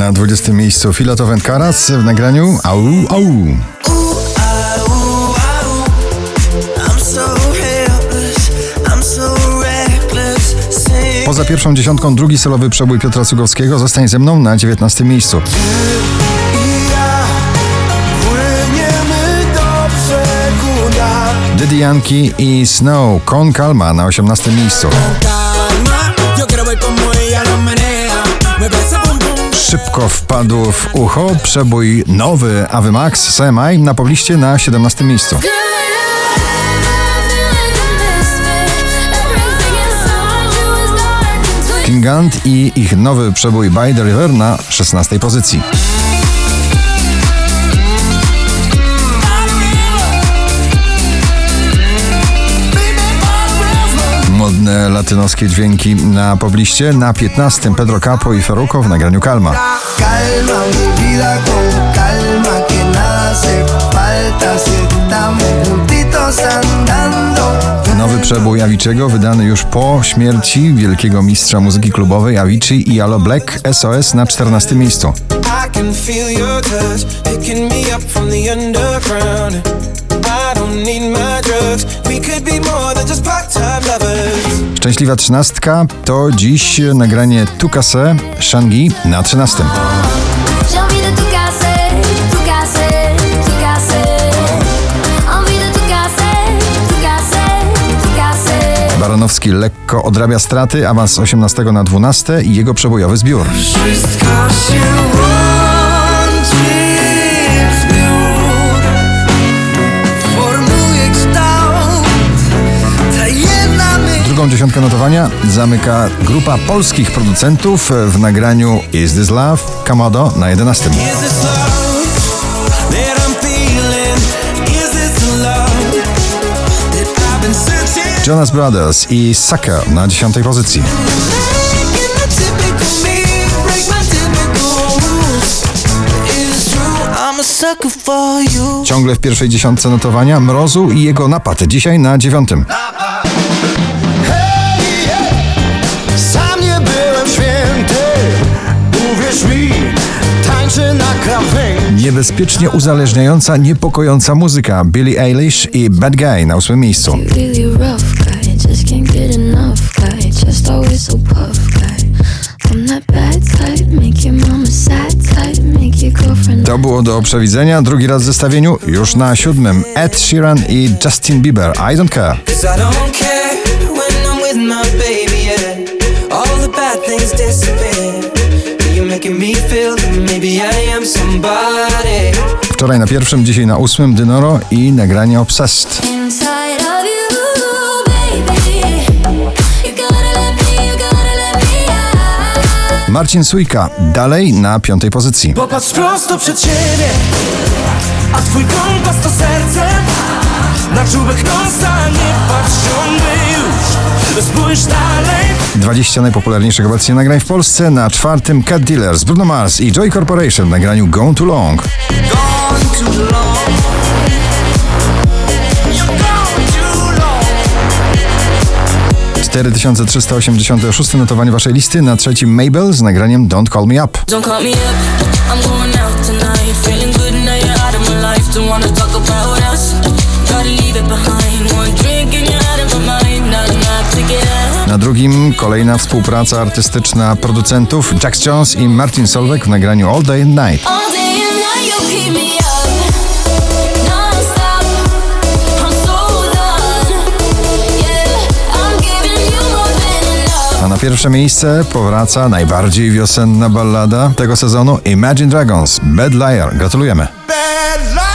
Na 20 miejscu Karas w nagraniu Au Au. Poza pierwszą dziesiątką drugi solowy przebój Piotra Cugowskiego zostań ze mną na 19 miejscu. Diddy Yankee i Snow Con Calma na 18 miejscu. Szybko wpadł w ucho przebój nowy Ave Max Semi na pobliście na 17 miejscu. King Gant i ich nowy przebój By the River na 16 pozycji. Latynoskie dźwięki na pobliście. Na 15 Pedro Capo i Ferruco w nagraniu andando. Nowy przebój Avicii'ego wydany już po śmierci wielkiego mistrza muzyki klubowej Avicii i Alo Black SOS na 14 miejscu. I Szczęśliwa trzynastka to dziś nagranie Tukase Shangi na 13. J'ai envie de tout casser, tout casser, tout casser. Envie de tout casser, tout casser, tout casser. Baranowski lekko odrabia straty, awans z 18 na 12 i jego przebojowy zbiór. Dziesiątkę notowania zamyka grupa polskich producentów w nagraniu Is This Love? Kamodo na 11. Is this love that I'm feeling? Is this the love that I've been searching? Jonas Brothers i Sucker na 10 pozycji. Ciągle w pierwszej dziesiątce notowania Mrozu i jego napad. Dzisiaj na dziewiątym. Niebezpiecznie uzależniająca, niepokojąca muzyka. Billie Eilish i Bad Guy na ósmym miejscu. To było do przewidzenia. Drugi raz w zestawieniu. Już na siódmym Ed Sheeran i Justin Bieber. I don't care. All the bad things disappear. Wczoraj na pierwszym, dzisiaj na ósmym Dynoro i nagranie Obsessed. Marcin Sujka dalej na piątej pozycji. Popatrz prosto przed siebie, a twój kompas to serce. Na czubek nosa nie patrz spójrz dalej. 20 najpopularniejszych obecnie nagrań w Polsce. Na czwartym Cat Dealers, Bruno Mars i Joy Corporation w nagraniu Gone Too Long. Gone too long. Long. 4386 notowanie waszej listy. Na trzecim Mabel z nagraniem Don't Call Me Up. Don't Na drugim kolejna współpraca artystyczna producentów Jax Jones i Martin Solveig w nagraniu All Day and Night. A na pierwsze miejsce powraca najbardziej wiosenna ballada tego sezonu Imagine Dragons Bad Liar. Gratulujemy. Bad